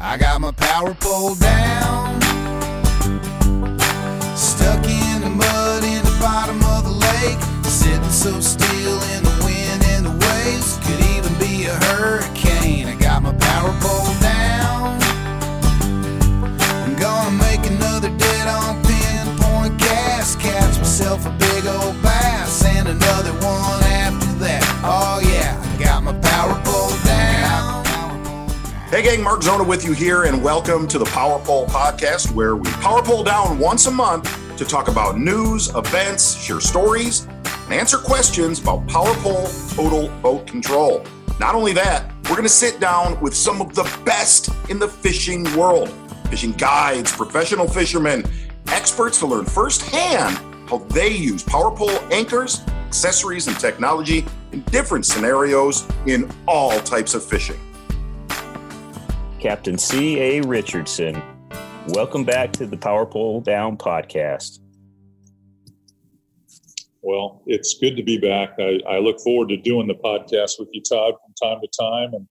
I got my power pole down. Stuck in the mud in the bottom of the lake. Sitting so still in the wind and the waves. Could even be a hurricane. I got my power pole down. I'm gonna make another dead on pinpoint gas. Catch myself a big old bass and another one Hey gang, Mark Zona with you here, and welcome to the Power Pole Podcast, where we power pole down once a month to talk about news, events, share stories, and answer questions about power pole total boat control. Not only that, we're going to sit down with some of the best in the fishing world fishing guides, professional fishermen, experts to learn firsthand how they use power pole anchors, accessories, and technology in different scenarios in all types of fishing. Captain C.A. Richardson. Welcome back to the Power Pole Down podcast. Well, it's good to be back. I, I look forward to doing the podcast with you, Todd, from time to time. And,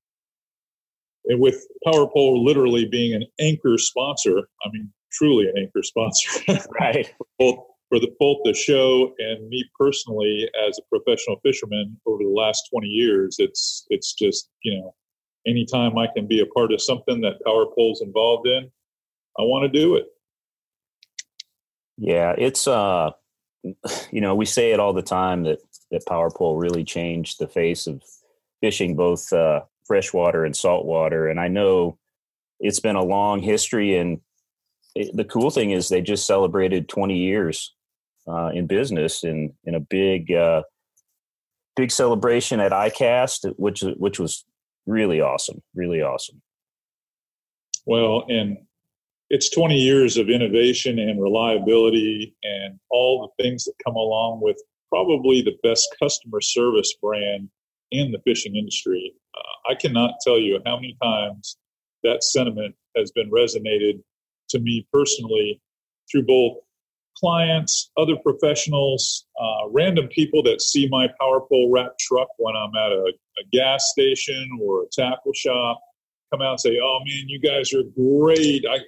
and with Power Pole literally being an anchor sponsor, I mean, truly an anchor sponsor. Right. both for the both the show and me personally as a professional fisherman over the last 20 years, it's it's just, you know, anytime I can be a part of something that Power Pole's involved in, I want to do it. Yeah, it's uh you know, we say it all the time that that power pole really changed the face of fishing both uh freshwater and saltwater and I know it's been a long history and it, the cool thing is they just celebrated 20 years uh, in business in in a big uh, big celebration at ICAST, which which was really awesome, really awesome. Well, and it's 20 years of innovation and reliability and all the things that come along with probably the best customer service brand in the fishing industry. Uh, I cannot tell you how many times that sentiment has been resonated to me personally through both clients, other professionals, uh, random people that see my power pole wrap truck when I'm at a, a gas station or a tackle shop come out and say, "Oh man, you guys are great! I,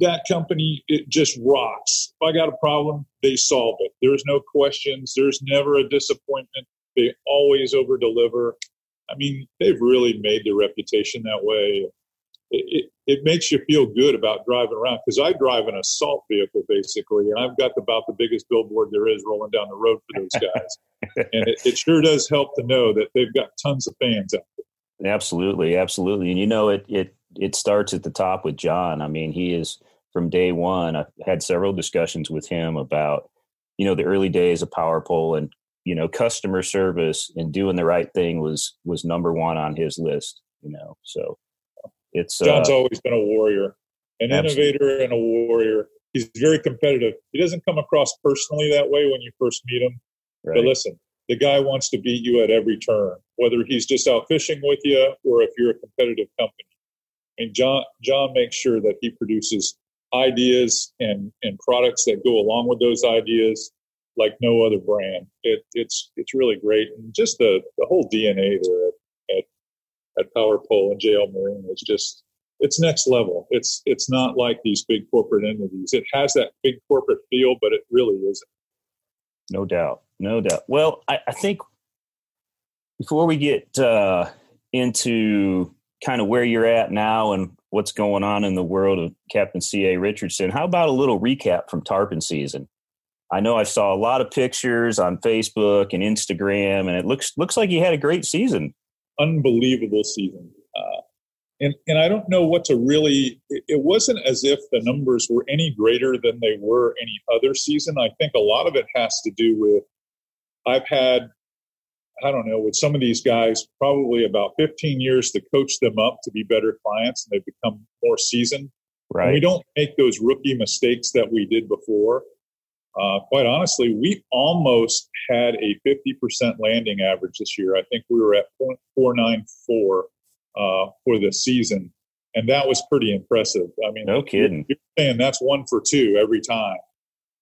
that company it just rocks. If I got a problem, they solve it. There's no questions. There's never a disappointment. They always over deliver. I mean, they've really made their reputation that way. It, it, it makes you feel good about driving around because I drive an assault vehicle basically, and I've got about the biggest billboard there is rolling down the road for those guys. and it, it sure does help to know that they've got tons of fans out there. Absolutely, absolutely. And you know, it it it starts at the top with John. I mean, he is from day one. I've had several discussions with him about, you know, the early days of Power Pole and, you know, customer service and doing the right thing was was number one on his list, you know. So it's John's uh, always been a warrior, an Absolutely. innovator and a warrior. He's very competitive. He doesn't come across personally that way when you first meet him. right. But listen, the guy wants to beat you at every turn, whether he's just out fishing with you or if you're a competitive company. And John John makes sure that he produces ideas and, and products that go along with those ideas like no other brand. It, it's it's really great, and just the, the whole DNA there at Power Pole and JL Marine is just it's next level. It's it's not like these big corporate entities. It has that big corporate feel, but it really isn't. No doubt. No doubt. Well, I, I think before we get uh, into kind of where you're at now and what's going on in the world of Captain C.A. Richardson, how about a little recap from tarpon season? I know I saw a lot of pictures on Facebook and Instagram, and it looks looks like you had a great season. Unbelievable season. Uh, and, and I don't know what to really. It, it wasn't as if the numbers were any greater than they were any other season. I think a lot of it has to do with I've had I don't know, with some of these guys, probably about 15 years to coach them up to be better clients, and they've become more seasoned. Right. And we don't make those rookie mistakes that we did before. Uh, quite honestly, we almost had a 50% landing average this year. I think we were at 0.494 uh, for the season, and that was pretty impressive. I mean, No kidding. You're saying that's one for two every time.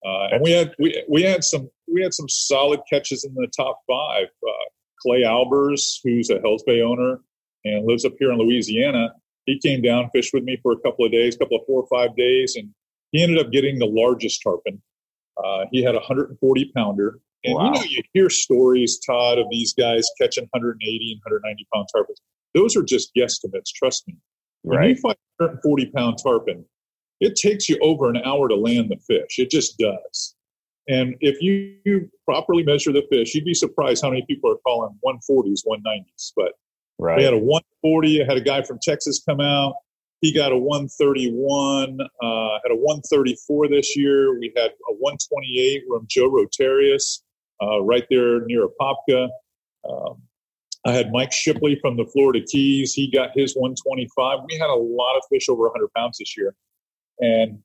Uh, and we had we, we had some we had some solid catches in the top five. Uh, Clay Albers, who's a Hells Bay owner and lives up here in Louisiana, he came down, fished with me for a couple of days, a couple of four or five days, and he ended up getting the largest tarpon. Uh, he had a 140 pounder. And wow. you know, you hear stories, Todd, of these guys catching 180 and 190 pound tarpons. Those are just guesstimates, trust me. When right. you find 140 pound tarpon, it takes you over an hour to land the fish. It just does. And if you, you properly measure the fish, you'd be surprised how many people are calling 140s 190s. But right. we had a 140. I had a guy from Texas come out. He got a 131, uh, had a 134 this year. We had a 128 from Joe Rotarius uh, right there near Apopka. Um, I had Mike Shipley from the Florida Keys. He got his 125. We had a lot of fish over 100 pounds this year. And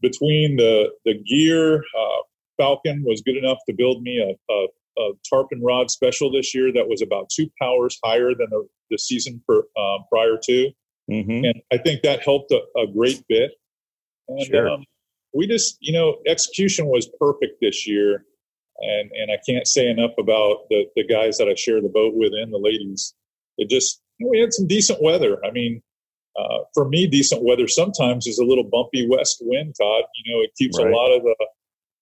between the, the gear, uh, Falcon was good enough to build me a, a, a, tarpon rod special this year that was about two powers higher than the, the season per, um, prior to. Mm-hmm. And I think that helped a, a great bit. And sure. um, we just, you know, execution was perfect this year. And, and I can't say enough about the, the guys that I share the boat with and the ladies. It just, you know, we had some decent weather. I mean, uh, for me, decent weather sometimes is a little bumpy west wind, Todd. You know, it keeps right. a lot of the,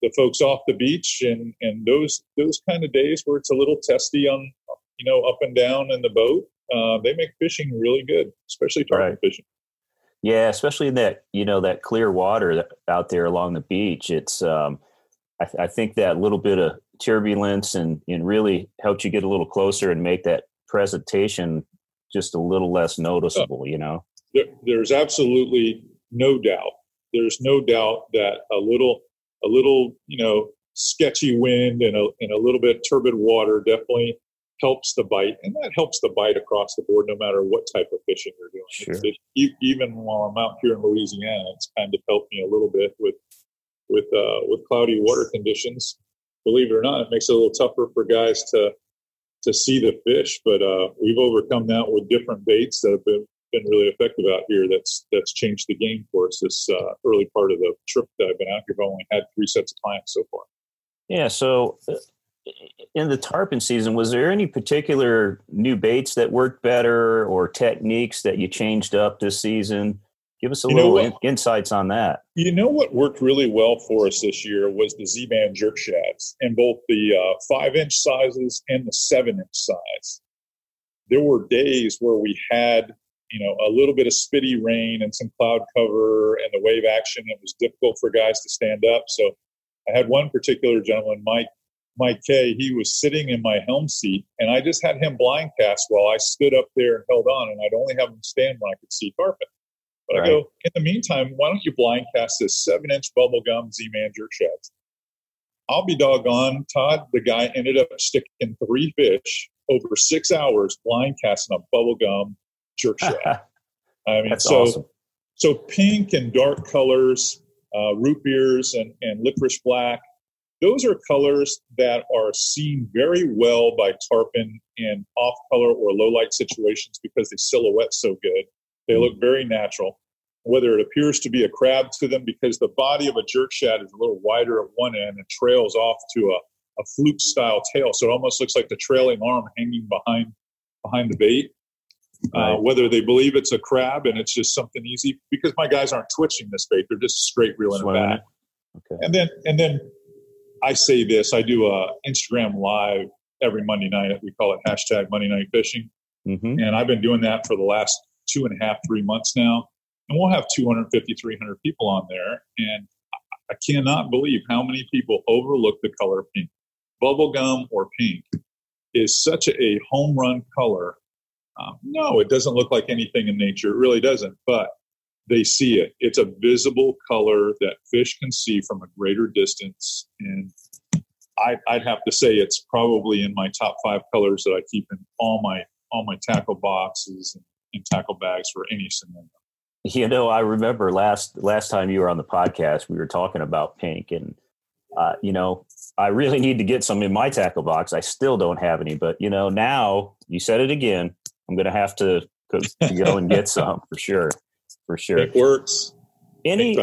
the folks off the beach and, and those, those kind of days where it's a little testy on, you know, up and down in the boat uh, they make fishing really good, especially tarpon right. fishing. Yeah, especially in that you know that clear water out there along the beach. It's um, I, th- I, think that little bit of turbulence and and really helps you get a little closer and make that presentation just a little less noticeable. You know, there, there's absolutely no doubt. There's no doubt that a little a little you know sketchy wind and a and a little bit turbid water definitely helps the bite, and that helps the bite across the board, no matter what type of fishing you're doing. Sure. It, even while I'm out here in Louisiana, it's kind of helped me a little bit with with uh, with cloudy water conditions. Believe it or not, it makes it a little tougher for guys to to see the fish, but uh, we've overcome that with different baits that have been been really effective out here. That's that's changed the game for us this uh, early part of the trip that I've been out here. I've only had three sets of clients so far. Yeah, so uh, in the tarpon season, was there any particular new baits that worked better or techniques that you changed up this season? Give us a you little in, insights on that. You know what worked really well for us this year was the Z-Man jerk shads in both the uh, five inch sizes and the seven inch size. There were days where we had, you know, a little bit of spitty rain and some cloud cover and the wave action. It was difficult for guys to stand up. So I had one particular gentleman, Mike Mike Kay, he was sitting in my helm seat, and I just had him blind cast while I stood up there and held on, and I'd only have him stand when I could see tarpon. But right. I go, in the meantime, why don't you blind cast this seven inch bubblegum Z Man jerk shads? I'll be doggone, Todd, the guy ended up sticking three fish over six hours blind casting a bubblegum jerk shad. I mean, That's so, awesome. so pink and dark colors, uh, root beers and, and licorice black, those are colors that are seen very well by tarpon in off color or low light situations because they silhouette so good. They look very natural. Whether it appears to be a crab to them because the body of a jerk shad is a little wider at one end and trails off to a, a fluke style tail. So it almost looks like the trailing arm hanging behind behind the bait. Uh. Whether they believe it's a crab and it's just something easy because my guys aren't twitching this bait; they're just straight reeling it back. Okay. And then and then I say this, I do a Instagram live every Monday night. We call it hashtag Monday Night Fishing. Mm-hmm. And I've been doing that for the last two and a half, three months now. And we'll have 250, 300 people on there. And I cannot believe how many people overlook the color pink. Bubblegum or pink is such a home run color. Um, no, it doesn't look like anything in nature. It really doesn't. But they see it. It's a visible color that fish can see from a greater distance. And I, would have to say it's probably in my top five colors that I keep in all my all my tackle boxes and, and tackle bags for any scenario. You know, I remember last last time you were on the podcast, we were talking about pink, and uh, you know, I really need to get some in my tackle box. I still don't have any, but you know, now you said it again. I'm going to have to go and get some for sure for sure. It works. Any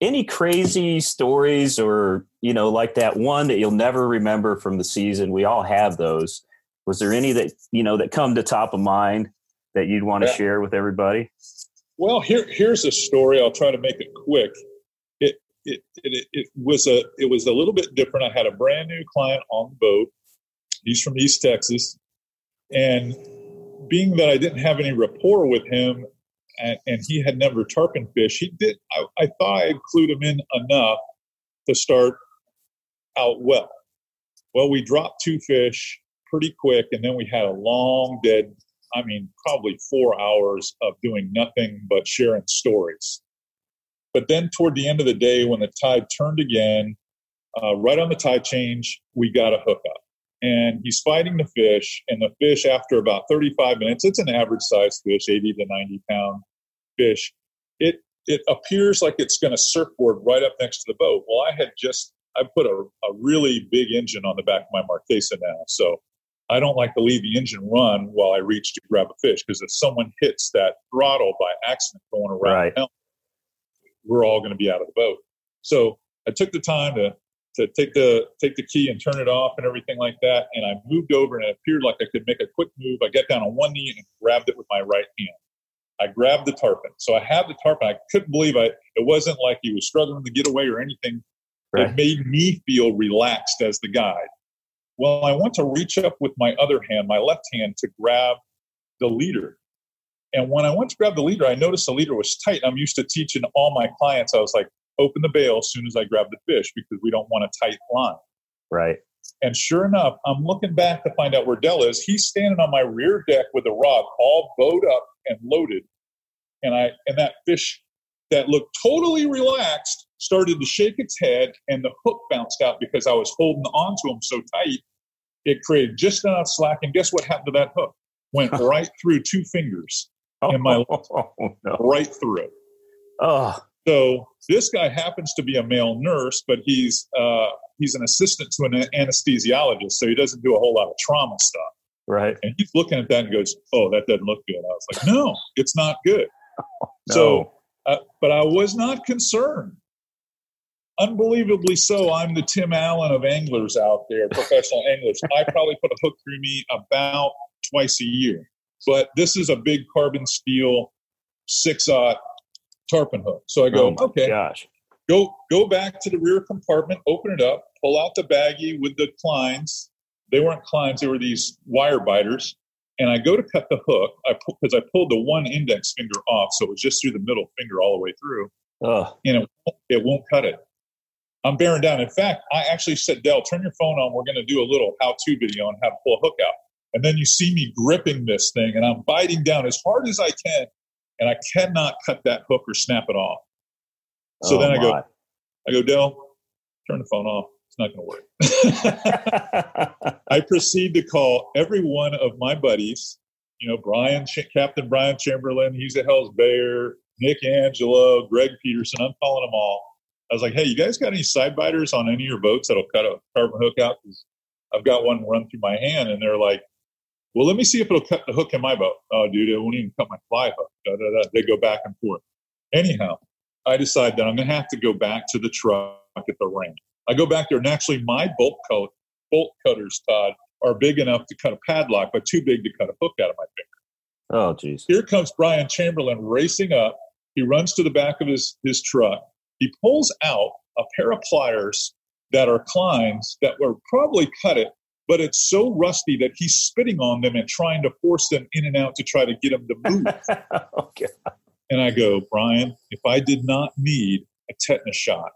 any crazy stories or you know like that one that you'll never remember from the season? We all have those. Was there any that you know that come to top of mind that you'd want to yeah. share with everybody? Well, here here's a story. I'll try to make it quick. It it it, it was a it was a little bit different. I had a brand new client on the boat. He's from East Texas, and being that I didn't have any rapport with him, and, and he had never tarpon fish, he did. I, I thought I clued him in enough to start out well. Well, we dropped two fish pretty quick, and then we had a long dead I mean, probably four hours of doing nothing but sharing stories. But then toward the end of the day, when the tide turned again, uh, right on the tide change, we got a hookup. And he's fighting the fish, and the fish, after about 35 minutes, it's an average size fish, 80 to 90 pound fish. It it appears like it's going to surfboard right up next to the boat. Well, I had just I put a, a really big engine on the back of my Marquesa now, so I don't like to leave the engine run while I reach to grab a fish because if someone hits that throttle by accident going around right. we're all going to be out of the boat. So I took the time to to take the take the key and turn it off and everything like that. And I moved over and it appeared like I could make a quick move. I got down on one knee and grabbed it with my right hand. I grabbed the tarpon. So I had the tarpon. I couldn't believe I it wasn't like he was struggling to get away or anything. Right. It made me feel relaxed as the guide. Well, I want to reach up with my other hand, my left hand, to grab the leader. And when I went to grab the leader, I noticed the leader was tight. I'm used to teaching all my clients, I was like, open the bail as soon as I grab the fish because we don't want a tight line. Right. And sure enough, I'm looking back to find out where Dell is. He's standing on my rear deck with a rod all bowed up and loaded. And I and that fish that looked totally relaxed started to shake its head and the hook bounced out because I was holding on to him so tight it created just enough slack. And guess what happened to that hook? Went right through two fingers in my oh, no. right through it. Oh. So this guy happens to be a male nurse, but he's uh, he's an assistant to an anesthesiologist, so he doesn't do a whole lot of trauma stuff. Right. And he's looking at that and goes, "Oh, that doesn't look good." I was like, "No, it's not good." no. So, uh, but I was not concerned unbelievably so, I'm the Tim Allen of anglers out there, professional anglers. I probably put a hook through me about twice a year. But this is a big carbon steel six aught tarpon hook. So I go, oh okay, gosh. Go go back to the rear compartment, open it up, pull out the baggie with the Kleins. They weren't Kleins, they were these wire biters. And I go to cut the hook I because I pulled the one index finger off, so it was just through the middle finger all the way through. Ugh. And it, it won't cut it. I'm bearing down. In fact, I actually said, Dell, turn your phone on. We're going to do a little how to video on how to pull a hook out. And then you see me gripping this thing and I'm biting down as hard as I can. And I cannot cut that hook or snap it off. So oh then I my. go, I go, Dell, turn the phone off. Not going to work. I proceed to call every one of my buddies, you know, Brian, Captain Brian Chamberlain, he's a Hell's Bayer, Nick Angelo, Greg Peterson. I'm calling them all I was like, hey, you guys got any side biters on any of your boats that'll cut a carbon hook out? Because I've got one run through my hand. And they're like, well, let me see if it'll cut the hook in my boat. Oh, dude, it won't even cut my fly hook. Da, da, da. They go back and forth. Anyhow, I decide that I'm going to have to go back to the truck at the range. I go back there, and actually, my bolt, coat, bolt cutters, Todd, are big enough to cut a padlock, but too big to cut a hook out of my finger. Oh, jeez. Here comes Brian Chamberlain racing up. He runs to the back of his, his truck. He pulls out a pair of pliers that are Kleins that were probably cut it, but it's so rusty that he's spitting on them and trying to force them in and out to try to get them to move. Oh, okay. And I go, Brian, if I did not need a tetanus shot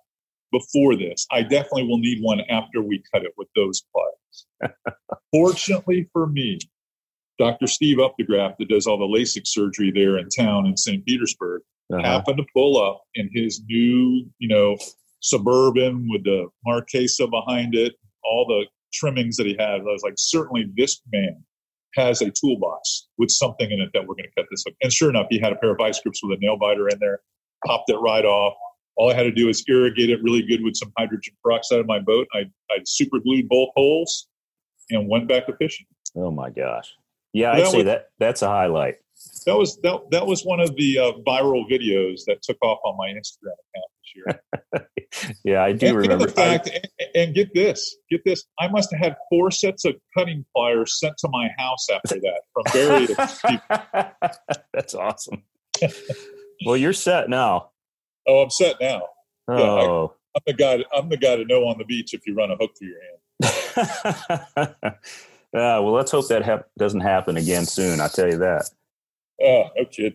before this, I definitely will need one after we cut it with those pliers. Fortunately for me, Dr. Steve Updegraff, that does all the LASIK surgery there in town in St. Petersburg, uh-huh. happened to pull up in his new, you know, suburban with the Marquesa behind it, all the trimmings that he had. I was like, certainly this man has a toolbox with something in it that we're going to cut this up. And sure enough, he had a pair of vice grips with a nail biter in there, popped it right off. All I had to do is irrigate it really good with some hydrogen peroxide in my boat. I, I super glued both holes and went back to fishing. Oh my gosh. Yeah, I'd say that that's a highlight that was that, that was one of the uh, viral videos that took off on my Instagram account this year. yeah, I do and, remember. And, fact, I, and, and, get this, get this. I must have had four sets of cutting pliers sent to my house after that from various people. That's awesome. Well, you're set now. Oh, I'm set now. Oh. Yeah, I, I'm the guy. I'm the guy to know on the beach if you run a hook through your hand. uh, well, let's hope that ha- doesn't happen again soon. I'll tell you that. Oh, no kid.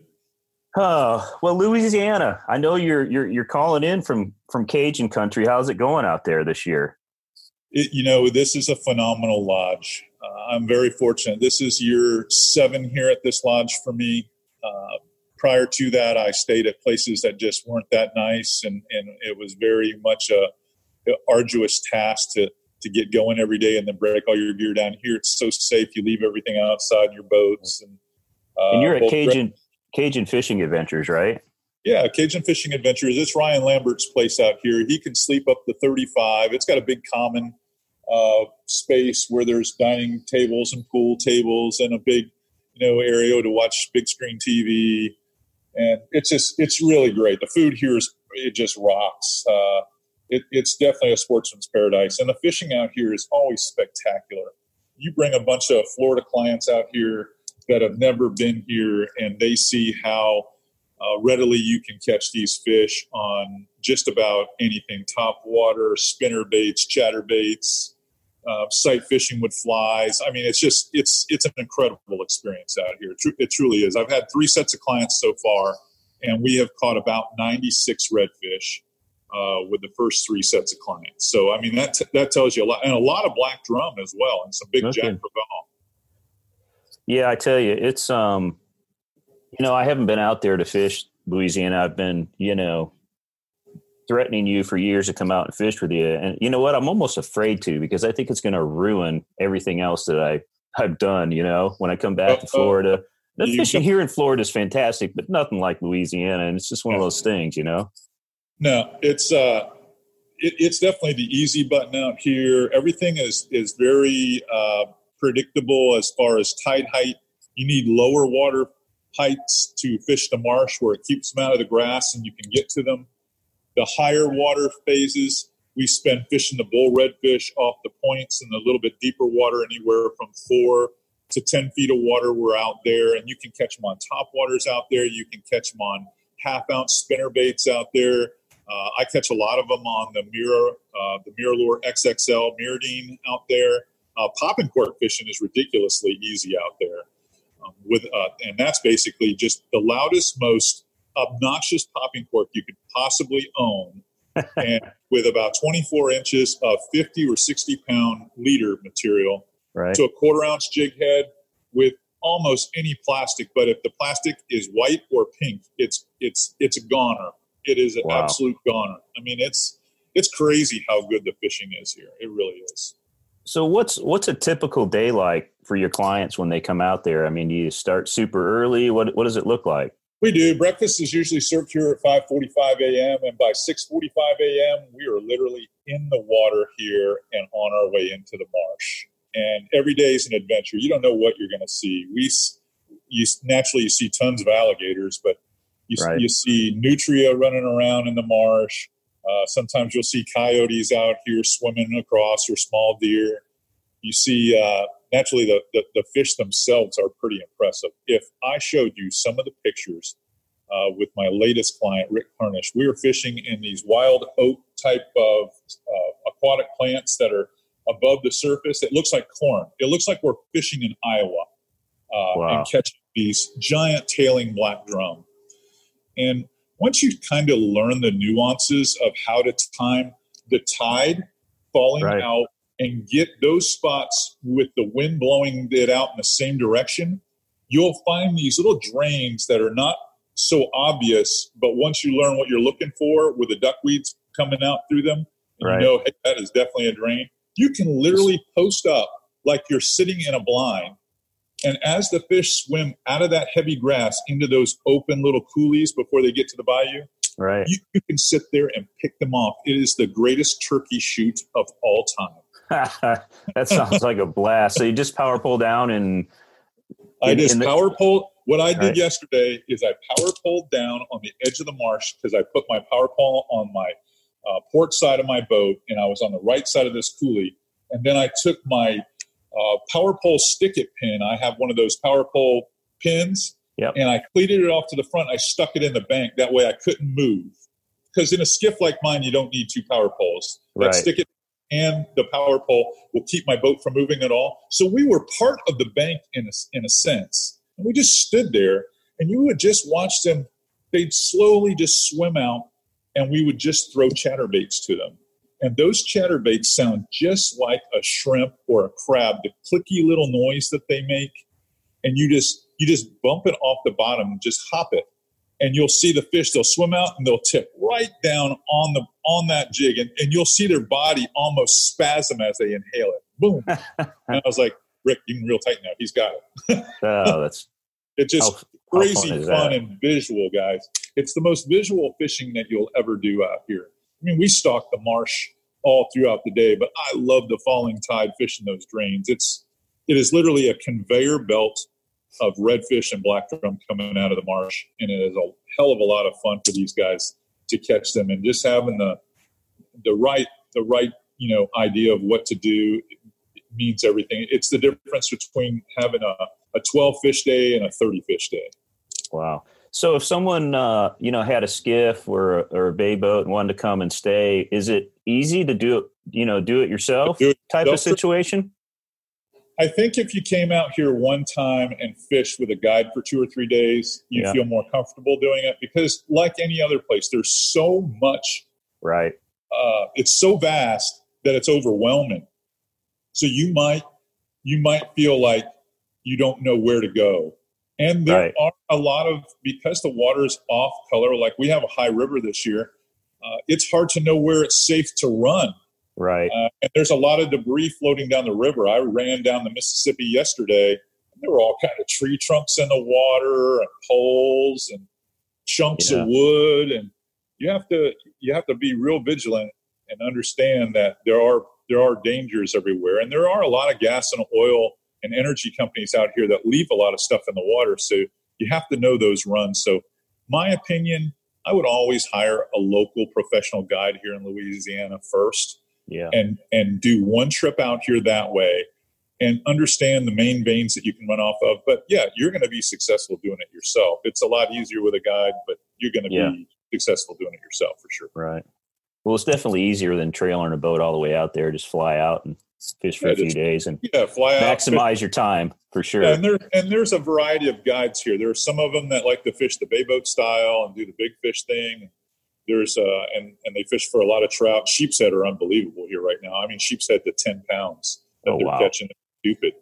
Oh well, Louisiana. I know you're you're you're calling in from from Cajun country. How's it going out there this year? It, you know, this is a phenomenal lodge. Uh, I'm very fortunate. This is year seven here at this lodge for me. Uh, prior to that, I stayed at places that just weren't that nice, and, and it was very much a, a arduous task to to get going every day and then break all your gear down. Here, it's so safe. You leave everything outside your boats, and, uh, and you're at Cajun Cajun Fishing Adventures, right? Yeah, Cajun Fishing Adventures. It's Ryan Lambert's place out here. He can sleep up to 35. It's got a big common uh, space where there's dining tables and pool tables and a big, you know, area to watch big screen TV. And it's just, it's really great. The food here is, it just rocks. Uh, it, it's definitely a sportsman's paradise. And the fishing out here is always spectacular. You bring a bunch of Florida clients out here that have never been here and they see how uh, readily you can catch these fish on just about anything top water, spinner baits, chatter baits, uh, sight fishing with flies. I mean, it's just it's it's an incredible experience out here. It truly is. I've had three sets of clients so far, and we have caught about 96 redfish uh, with the first three sets of clients. So I mean that t- that tells you a lot, and a lot of black drum as well, and some big okay. Jack Crevalle. Yeah, I tell you, it's um, you know, I haven't been out there to fish Louisiana. I've been, you know, threatening you for years to come out and fish with you. And you know what? I'm almost afraid to because I think it's going to ruin everything else that I I've done. You know, when I come back to Florida, the fishing here in Florida is fantastic, but nothing like Louisiana. And it's just one of those things, you know. No, it's uh, it, it's definitely the easy button out here. Everything is is very uh, predictable as far as tide height. You need lower water heights to fish the marsh where it keeps them out of the grass and you can get to them. The higher water phases, we spend fishing the bull redfish off the points and a little bit deeper water, anywhere from four to 10 feet of water. We're out there, and you can catch them on top waters out there. You can catch them on half ounce spinner baits out there. Uh, I catch a lot of them on the mirror, uh, the MirrOlure XXL Mirrodine out there. Uh, popping cork fishing is ridiculously easy out there. Um, with uh, and that's basically just the loudest, most obnoxious popping cork you could possibly own, and with about 24 inches of 50 or 60 pound leader material right. to a quarter ounce jig head with almost any plastic. But if the plastic is white or pink, it's it's it's a goner. It is an wow. absolute goner. I mean, it's it's crazy how good the fishing is here. It really is. So what's what's a typical day like for your clients when they come out there? I mean, do you start super early. What what does it look like? We do. Breakfast is usually served here at 5:45 a.m. and by 6:45 a.m. we are literally in the water here and on our way into the marsh. And every day is an adventure. You don't know what you're going to see. We you naturally you see tons of alligators, but you, right. you see nutria running around in the marsh. Uh, sometimes you'll see coyotes out here swimming across or small deer. You see, uh, naturally, the, the, the, fish themselves are pretty impressive. If I showed you some of the pictures uh, with my latest client, Rick Harnish, we were fishing in these wild oat type of uh, aquatic plants that are above the surface. It looks like corn. It looks like we're fishing in Iowa uh, wow. and catching these giant tailing black drum. And once you kind of learn the nuances of how to time the tide falling right. out and get those spots with the wind blowing it out in the same direction, you'll find these little drains that are not so obvious, but once you learn what you're looking for with the duckweeds coming out through them, right. you know, hey, that is definitely a drain. You can literally post up like you're sitting in a blind and as the fish swim out of that heavy grass into those open little coulees before they get to the bayou, right, you, you can sit there and pick them off. It is the greatest turkey shoot of all time. that sounds like a blast. So you just power pull down and I just the, power pull. What I did right. yesterday is I power pulled down on the edge of the marsh because I put my power pole on my uh, port side of my boat and I was on the right side of this coulee. And then I took my uh, power pole stick it pin. I have one of those power pole pins Yep. And I cleated it off to the front. I stuck it in the bank. That way I couldn't move. Because in a skiff like mine, you don't need two power poles. That Right. stick it and the power pole will keep my boat from moving at all. So we were part of the bank in a, in a sense. And we just stood there and you would just watch them. They'd slowly just swim out and we would just throw chatterbaits to them. And those chatterbaits sound just like a shrimp or a crab, the clicky little noise that they make. And you just you just bump it off the bottom, just hop it, and you'll see the fish. They'll swim out and they'll tip right down on the on that jig, and, and you'll see their body almost spasm as they inhale it. Boom! and I was like, Rick, you can reel tight now. He's got it. Oh, that's It's just how, how crazy fun fun, and visual, guys. It's the most visual fishing that you'll ever do out here. I mean, we stalk the marsh all throughout the day, but I love the falling tide fishing those drains. It's it is literally a conveyor belt of redfish and black drum coming out of the marsh, and it is a hell of a lot of fun for these guys to catch them, and just having the the right the right you know idea of what to do means everything. It's the difference between having a a 12 fish day and a 30 fish day. Wow. So if someone uh, you know had a skiff or or a bay boat and wanted to come and stay, is it easy to do it? You know, do it yourself Do it type of yourself. situation. I think if you came out here one time and fished with a guide for two or three days, you Yeah. feel more comfortable doing it because, like any other place, there's so much. Right. Uh, it's so vast that it's overwhelming. So you might you might feel like you don't know where to go, and there Right. are a lot of because the water is off color. Like we have a high river this year, uh, it's hard to know where it's safe to run. Right. Uh, and there's a lot of debris floating down the river. I ran down the Mississippi yesterday, and there were all kind of tree trunks in the water and poles and chunks Yeah. of wood. And you have to you have to be real vigilant and understand that there are there are dangers everywhere, and there are a lot of gas and oil and energy companies out here that leave a lot of stuff in the water. So you have to know those runs. So, my opinion, I would always hire a local professional guide here in Louisiana first Yeah. and and do one trip out here that way and understand the main veins that you can run off of but yeah you're going to be successful doing it yourself it's a lot easier with a guide but you're going to Yeah. be successful doing it yourself for sure Right. Well, it's definitely easier than trailing a boat all the way out there. Just fly out and fish for Yeah, a few just- days and yeah fly out maximize your time for sure. Yeah, and there and there's a variety of guides here. There are some of them that like to fish the bay boat style and do the big fish thing. There's uh and and they fish for a lot of trout. Sheep's head are unbelievable here right now. I mean, sheep's head to ten pounds that Oh, they're wow. catching. Stupid.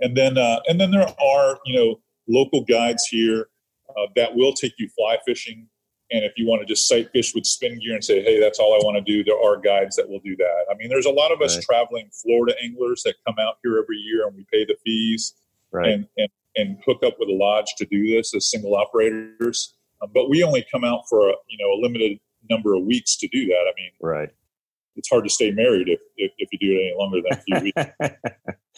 And then uh and then there are you know local guides here uh, that will take you fly fishing. And if you want to just sight fish with spin gear and say, hey, that's all I want to do, there are guides that will do that. I mean, there's a lot of us Right. traveling Florida anglers that come out here every year and we pay the fees right. and, and and hook up with a lodge to do this as single operators. Um, but we only come out for a you know a limited number of weeks to do that. I mean, right. it's hard to stay married if if, if you do it any longer than a few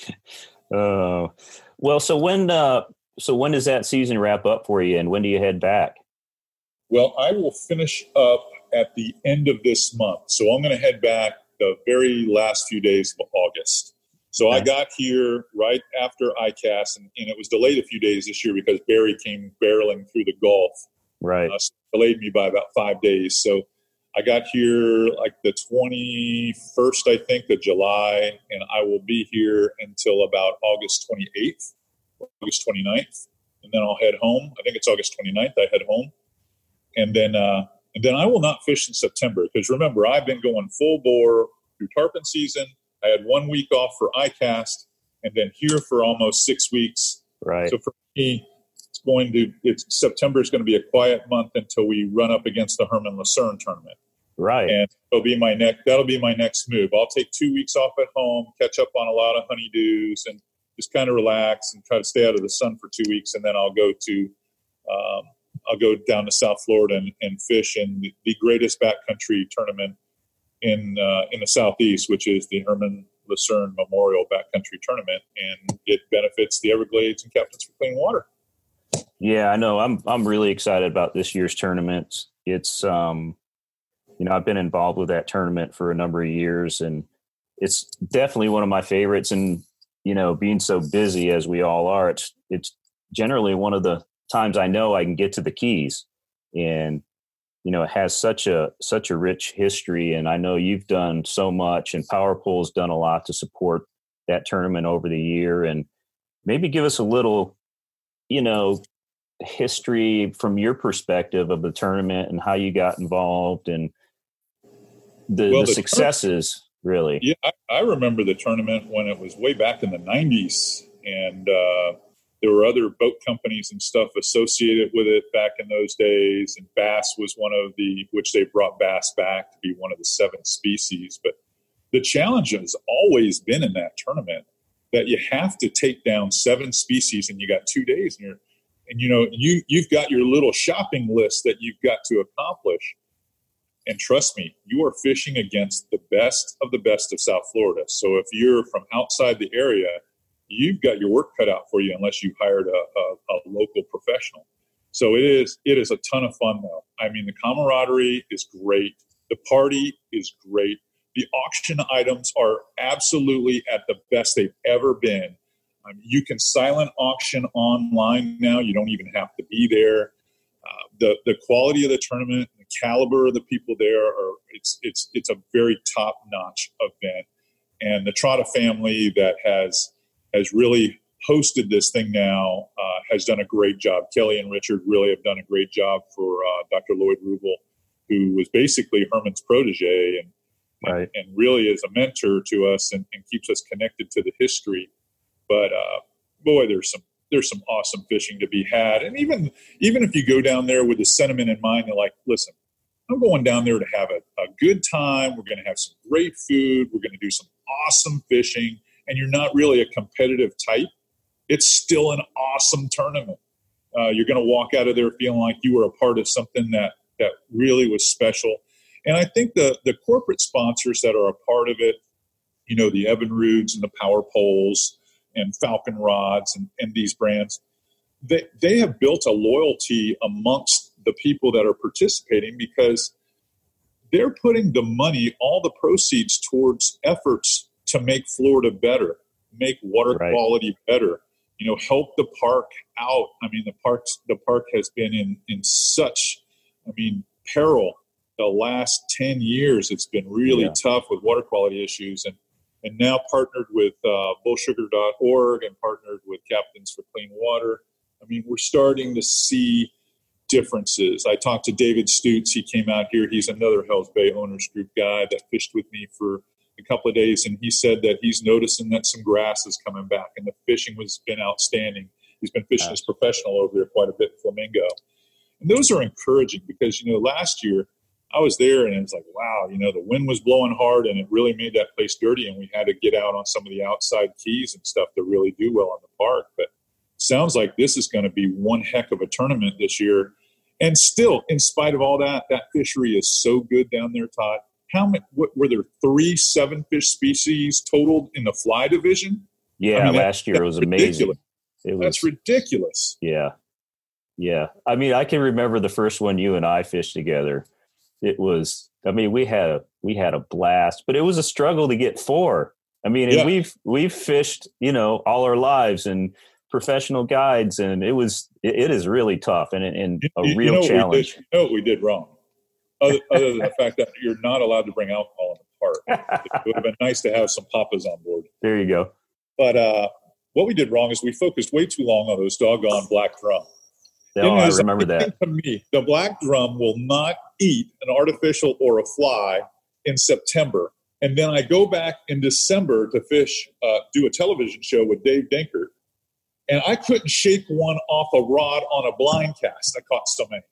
weeks. oh. Well, so when uh so when does that season wrap up for you and when do you head back? Well, I will finish up at the end of this month, so I'm going to head back the very last few days of August. So I got here right after ICAST, and, and it was delayed a few days this year because Barry came barreling through the Gulf. Right. uh, delayed me by about five days. So I got here like the 21st, I think, of July, and I will be here until about August 28th, August 29th, and then I'll head home. I think it's August 29th. I head home, and then uh, and then I will not fish in September because remember I've been going full bore through tarpon season. I had one week off for ICAST, and then here for almost six weeks. Right. So for me, going to it's September is going to be a quiet month until we run up against the Herman Lucerne tournament, right. and it'll be my next. That'll be my next move. I'll take two weeks off at home, catch up on a lot of honeydews, and just kind of relax and try to stay out of the sun for two weeks, and then I'll go to. Um, I'll go down to South Florida and, and fish in the, greatest backcountry tournament in uh, in the southeast, which is the Herman Lucerne Memorial Backcountry Tournament, and it benefits the Everglades and Captains for Clean Water. Yeah, I know. I'm I'm really excited about this year's tournament. It's um you know, I've been involved with that tournament for a number of years and it's definitely one of my favorites and you know, being so busy as we all are, it's it's generally one of the times I know I can get to the keys, and you know it has such a such a rich history. And I know you've done so much, and Power Pole's done a lot to support that tournament over the year. And maybe give us a little, you know, history from your perspective of the tournament and how you got involved and the, well, the, the successes really. Yeah I, I, remember the tournament when it was way back in the 90s and uh, there were other boat companies and stuff associated with it back in those days and bass was one of the which they brought bass back to be one of the seven species but the challenge has always been in that tournament that you have to take down seven species and you got two days and and you know you you've got your little shopping list that you've got to accomplish. And trust me you are fishing against the best of the best of south florida. So if you're from outside the area you've got your work cut out for you unless you hired a, a, a local professional. So it is it is a ton of fun though. I mean the camaraderie is great. The party is great the auction items are absolutely at the best they've ever been um, you can silent auction online now. You don't even have to be there. Uh, the the quality of the tournament, the caliber of the people there are it's it's it's a very top notch event. And the Trotta family that has has really hosted this thing now uh, has done a great job. Kelly and Richard really have done a great job for uh, Dr. Lloyd Rubel, who was basically Herman's protege and, right. and, and really is a mentor to us and, and keeps us connected to the history but uh, boy, there's some there's some awesome fishing to be had. And even even if you go down there with the sentiment in mind, you're like, listen, I'm going down there to have a, a good time. We're going to have some great food. We're going to do some awesome fishing. And you're not really a competitive type. It's still an awesome tournament. Uh, you're going to walk out of there feeling like you were a part of something that that really was special. And I think the the corporate sponsors that are a part of it, you know, the Evinrudes and the Power Poles, and Falcon rods and, and these brands, they, they have built a loyalty amongst the people that are participating because they're putting the money, all the proceeds towards efforts to make Florida better, make water right. quality better, you know, help the park out. I mean, the parks, the park has been in, in such, I mean, peril the last 10 years. It's been really yeah. tough with water quality issues. And and now partnered with uh, bullsugar.org and partnered with Captains for Clean Water. I mean, we're starting to see differences. I talked to David Stutz. He came out here. He's another Hells Bay Owners Group guy that fished with me for a couple of days, and he said that he's noticing that some grass is coming back, and the fishing has been outstanding. He's been fishing as professional over there quite a bit in Flamingo. And those are encouraging because, you know, last year – I was there and it was like, wow, you know, the wind was blowing hard and it really made that place dirty. And we had to get out on some of the outside keys and stuff to really do well on the park. But sounds like this is going to be one heck of a tournament this year. And still, in spite of all that, that fishery is so good down there, Todd. How many, what, were there three seven fish species totaled in the fly division? Yeah, I mean, last that, year it was amazing. It was, that's ridiculous. Yeah. Yeah. I mean, I can remember the first one you and I fished together it was i mean we had a we had a blast but it was a struggle to get four. I mean yeah. we've we've fished you know all our lives and professional guides and it was it, it is really tough and, and a you, real you know challenge. You know what we did wrong? Other, other than the fact that you're not allowed to bring alcohol in the park. It would have been nice to have some papas on board. There you go. But uh what we did wrong is we focused way too long on those doggone black drum. No, I remember that. To me, the black drum will not eat an artificial or a fly in September. And then I go back in December to fish, uh, do a television show with Dave Dinkert, and I couldn't shake one off a rod on a blind cast. I caught so many.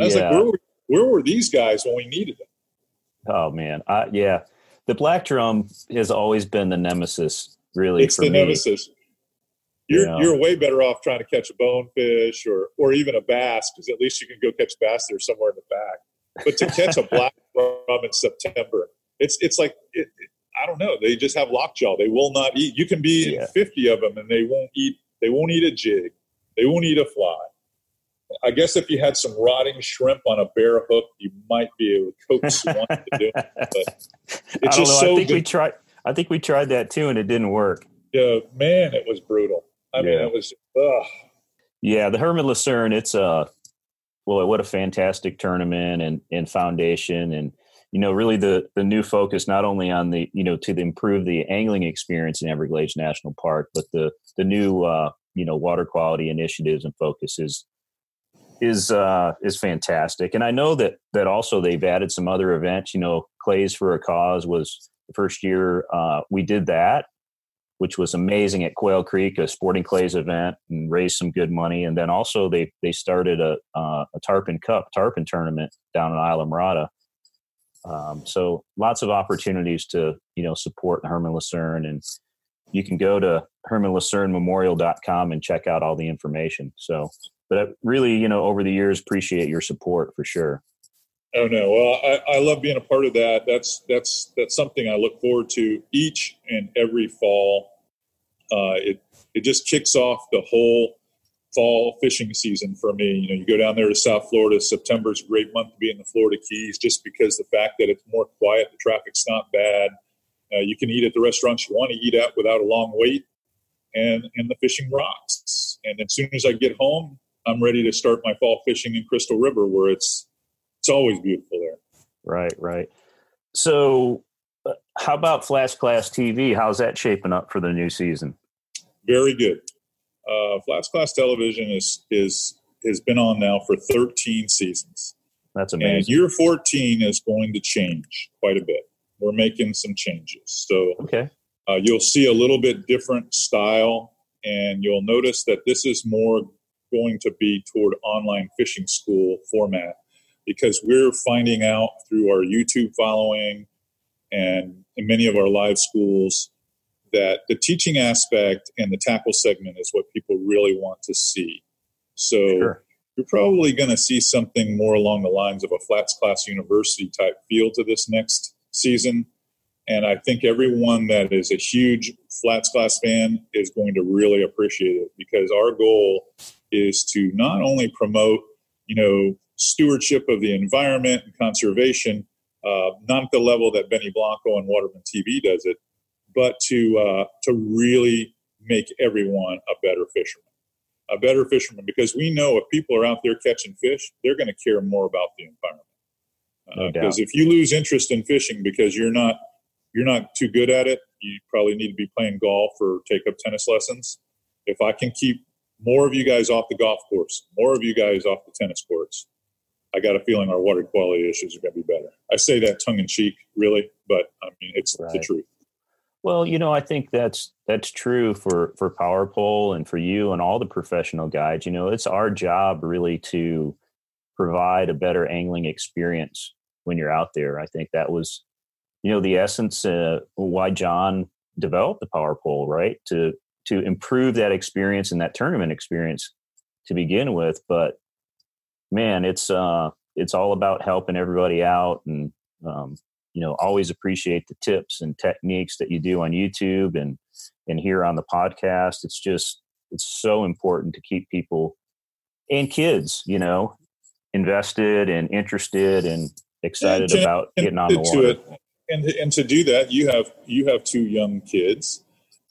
I was yeah. like, where were, where were these guys when we needed them? Oh man, I, yeah. The black drum has always been the nemesis, really. It's the me. nemesis you're yeah. you're way better off trying to catch a bonefish or or even a bass because at least you can go catch bass there somewhere in the back. But to catch a black drum in September, it's it's like it, it, I don't know. They just have lockjaw. They will not eat. You can be yeah. fifty of them, and they won't eat. They won't eat a jig. They won't eat a fly. I guess if you had some rotting shrimp on a bare hook, you might be able to coax one to do it. But it's just so I think good. we tried. I think we tried that too, and it didn't work. Yeah, man, it was brutal. I yeah. mean, it was, ugh. Yeah, the Herman Lucerne, it's a well, what a fantastic tournament and and foundation, and you know, really the the new focus not only on the you know to improve the angling experience in Everglades National Park, but the the new uh, you know water quality initiatives and focuses is uh, is fantastic. And I know that that also they've added some other events. You know, Clays for a Cause was the first year uh, we did that, which was amazing at Quail Creek, a sporting clays event, and raised some good money. And then also they they started a uh, a tarpon cup tarpon tournament down in Islamorada. Um, so lots of opportunities to you know support Herman Lucerne, and you can go to hermanlucernememorial.com and check out all the information. So but I really, you know, over the years, appreciate your support for sure. Oh no! Well, I, I love being a part of that. That's that's that's something I look forward to each and every fall. Uh, it it just kicks off the whole fall fishing season for me. You know, you go down there to South Florida. September is a great month to be in the Florida Keys, just because the fact that it's more quiet, the traffic's not bad. Uh, you can eat at the restaurants you want to eat at without a long wait, and and the fishing rocks. And as soon as I get home, I'm ready to start my fall fishing in Crystal River, where it's it's always beautiful there. Right, right. So, uh, how about Flats Class TV? How's that shaping up for the new season? Very good. Uh, Flats Class Television is is has been on now for 13 seasons. That's amazing. And year 14 is going to change quite a bit. We're making some changes, so okay. Uh, you'll see a little bit different style, and you'll notice that this is more going to be toward online fishing school format because we're finding out through our YouTube following and in many of our live schools that the teaching aspect and the tackle segment is what people really want to see. So sure. you're probably going to see something more along the lines of a flats class university type feel to this next season. And I think everyone that is a huge flats class fan is going to really appreciate it because our goal is to not only promote, you know, stewardship of the environment and conservation, uh, not at the level that Benny Blanco and Waterman TV does it, but to uh, to really make everyone a better fisherman, a better fisherman, because we know if people are out there catching fish, they're going to care more about the environment. Because uh, no if you lose interest in fishing because you're not you're not too good at it, you probably need to be playing golf or take up tennis lessons. If I can keep more of you guys off the golf course, more of you guys off the tennis courts. I got a feeling our water quality issues are going to be better. I say that tongue in cheek, really, but I mean it's right. the truth. Well, you know, I think that's that's true for for Power Pole and for you and all the professional guides. You know, it's our job really to provide a better angling experience when you're out there. I think that was, you know, the essence uh, why John developed the Power Pole, right? To to improve that experience and that tournament experience to begin with. But man, it's uh, it's all about helping everybody out, and um, you know, always appreciate the tips and techniques that you do on YouTube and and here on the podcast. It's just it's so important to keep people and kids, you know, invested and interested and excited and, about getting on the water. And, and to do that, you have you have two young kids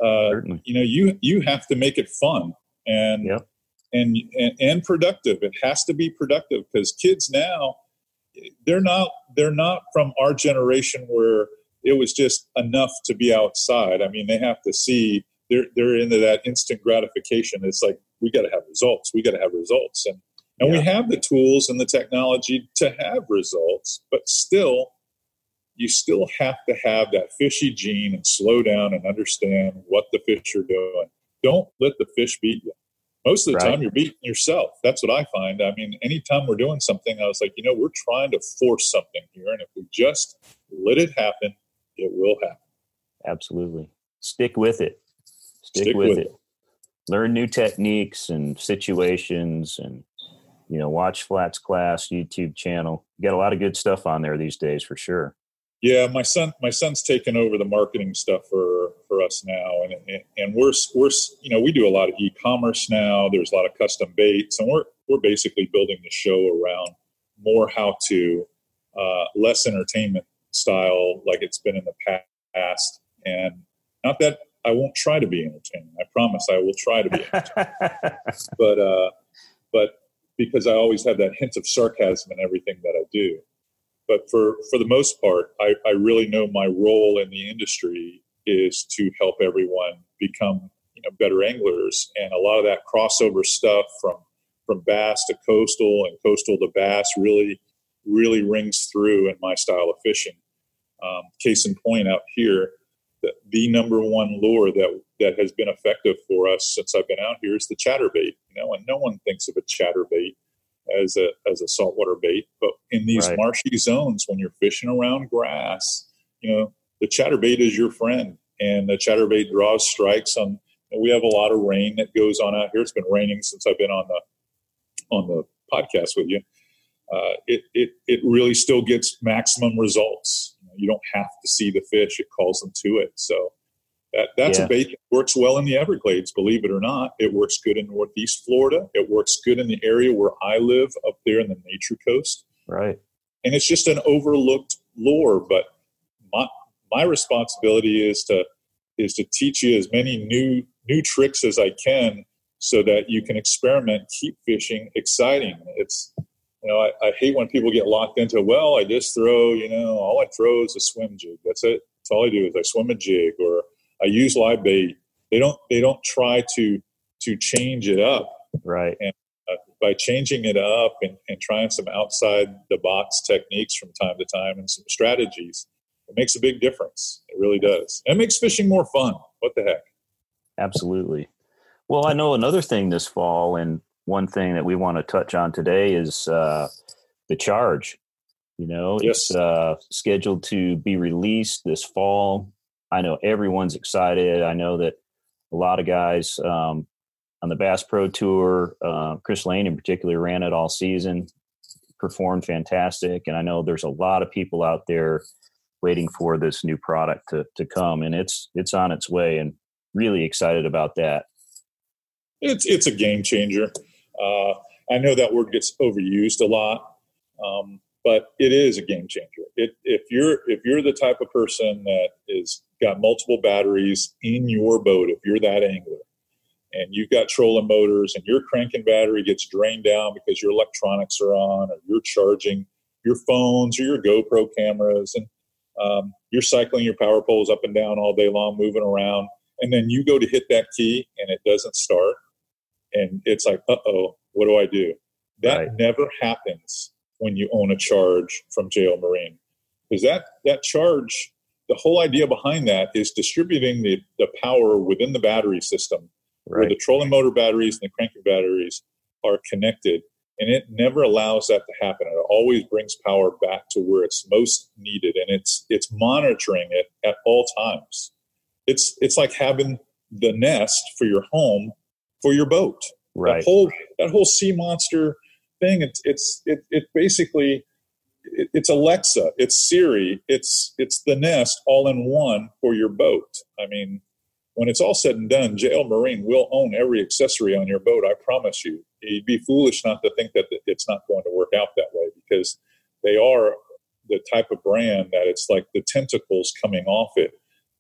uh, you know you you have to make it fun and yep. And, and and productive it has to be productive because kids now they're not they're not from our generation where it was just enough to be outside i mean they have to see they're they're into that instant gratification it's like we got to have results we got to have results and and yeah. we have the tools and the technology to have results but still you still have to have that fishy gene and slow down and understand what the fish are doing. Don't let the fish beat you. Most of the right. time, you're beating yourself. That's what I find. I mean, anytime we're doing something, I was like, you know, we're trying to force something here. And if we just let it happen, it will happen. Absolutely. Stick with it. Stick, Stick with, with it. it. Learn new techniques and situations and, you know, watch Flats Class YouTube channel. You got a lot of good stuff on there these days for sure. Yeah, my son, my son's taken over the marketing stuff for for us now, and and we're we're you know we do a lot of e-commerce now. There's a lot of custom baits, and we're we're basically building the show around more how to, uh, less entertainment style like it's been in the past, and not that I won't try to be entertaining. I promise I will try to be entertaining. but uh, but because I always have that hint of sarcasm in everything that I do. But for, for the most part, I, I really know my role in the industry is to help everyone become you know better anglers and a lot of that crossover stuff from from bass to coastal and coastal to bass really really rings through in my style of fishing um, case in point out here the, the number one lure that that has been effective for us since I've been out here is the chatterbait. You know, and no one thinks of a chatterbait as a as a saltwater bait, but in these right. marshy zones, when you're fishing around grass, you know, the chatterbait is your friend, and the chatterbait draws strikes on. we have a lot of rain that goes on out here. It's been raining since I've been on the on the podcast with you. Uh, it, it, it really still gets maximum results. You, know, you, don't have to see the fish; it calls them to it. So that, that's yeah. a bait that works well in the Everglades. Believe it or not, it works good in Northeast Florida. It works good in the area where I live, up there in the Nature Coast. Right. And it's just an overlooked lure. But my my responsibility is to is to teach you as many new new tricks as I can so that you can experiment, keep fishing exciting. It's you know, I, I, hate when people get locked into, well, I just throw, you know, all I throw is a swim jig. That's it. That's all I do is I swim a jig or I use live bait. They don't, they don't try to, to change it up. Right. And uh, by changing it up and, and trying some outside the box techniques from time to time and some strategies, it makes a big difference. It really does. And it makes fishing more fun. What the heck? Absolutely. Well, I know another thing this fall, and one thing that we want to touch on today is uh, the charge. You know, yes. it's uh, scheduled to be released this fall. I know everyone's excited. I know that a lot of guys um, on the Bass Pro Tour, uh, Chris Lane in particular, ran it all season, performed fantastic, and I know there's a lot of people out there waiting for this new product to to come, and it's it's on its way, and really excited about that. It's it's a game changer. Uh, I know that word gets overused a lot, um, but it is a game changer. It, if you're if you're the type of person that is got multiple batteries in your boat, if you're that angler, and you've got trolling motors, and your cranking battery gets drained down because your electronics are on, or you're charging your phones or your GoPro cameras, and um, you're cycling your power poles up and down all day long, moving around, and then you go to hit that key and it doesn't start and it's like, uh oh, what do I do? That right. never happens when you own a charge from JL Marine. Because that, that charge, the whole idea behind that is distributing the, the power within the battery system right. where the trolling motor batteries and the cranking batteries are connected. And it never allows that to happen. It always brings power back to where it's most needed. And it's it's monitoring it at all times. It's it's like having the nest for your home for your boat. Right. That whole that whole sea monster thing. It's it's it, it basically it, it's Alexa, it's Siri, it's it's the Nest all in one for your boat. I mean, when it's all said and done, JL Marine will own every accessory on your boat. I promise you. You'd be foolish not to think that it's not going to work out that way because they are the type of brand that it's like the tentacles coming off it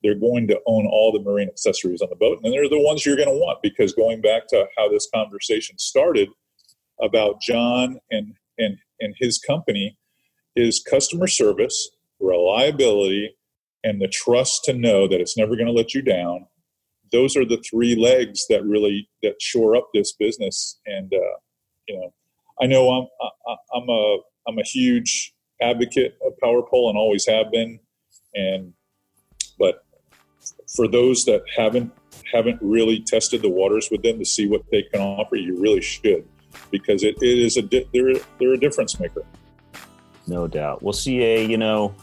they're going to own all the marine accessories on the boat. And they're the ones you're going to want because going back to how this conversation started about John and, and, and his company is customer service, reliability, and the trust to know that it's never going to let you down. Those are the three legs that really that shore up this business. And uh, you know, I know I'm I, I'm a I'm a huge advocate of Power Pole and always have been. And but for those that haven't haven't really tested the waters with them to see what they can offer, you really should because it, it is a di- they're they're a difference maker. No doubt. Well, CA, you know,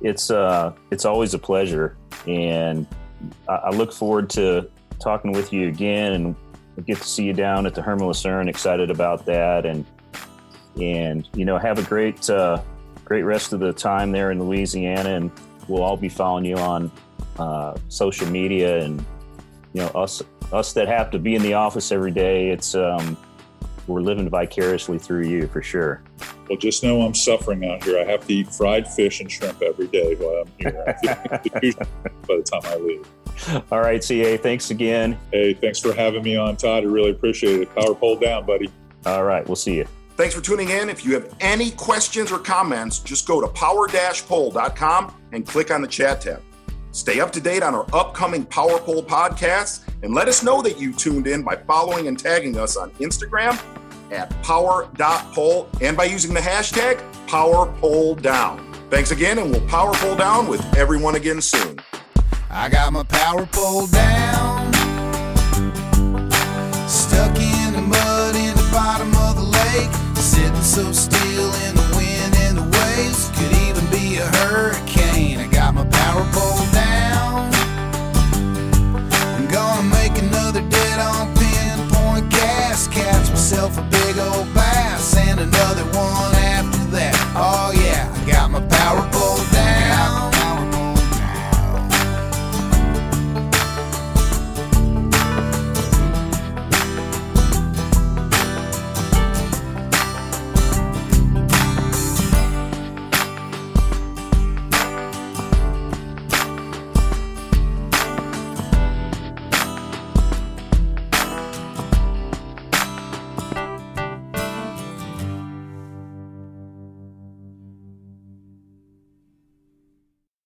it's uh it's always a pleasure, and I, I look forward to talking with you again, and get to see you down at the Herman Lucerne. Excited about that, and and you know, have a great uh, great rest of the time there in Louisiana, and we'll all be following you on uh, social media and you know us us that have to be in the office every day. It's um, we're living vicariously through you for sure. Well, just know I'm suffering out here. I have to eat fried fish and shrimp every day while I'm here. by the time I leave. All right, CA. Thanks again. Hey, thanks for having me on, Todd. I really appreciate it. Power pole down, buddy. All right. We'll see you. Thanks for tuning in. If you have any questions or comments, just go to power-pole.com and click on the chat tab. Stay up to date on our upcoming Power Pole podcasts and let us know that you tuned in by following and tagging us on Instagram at power.pole and by using the hashtag PowerPoleDown. Thanks again, and we'll power pole down with everyone again soon. I got my power pole down, stuck in the mud in the bottom of the lake, sitting so still in the wind and the waves. Could even be a hurricane. I got my power pole.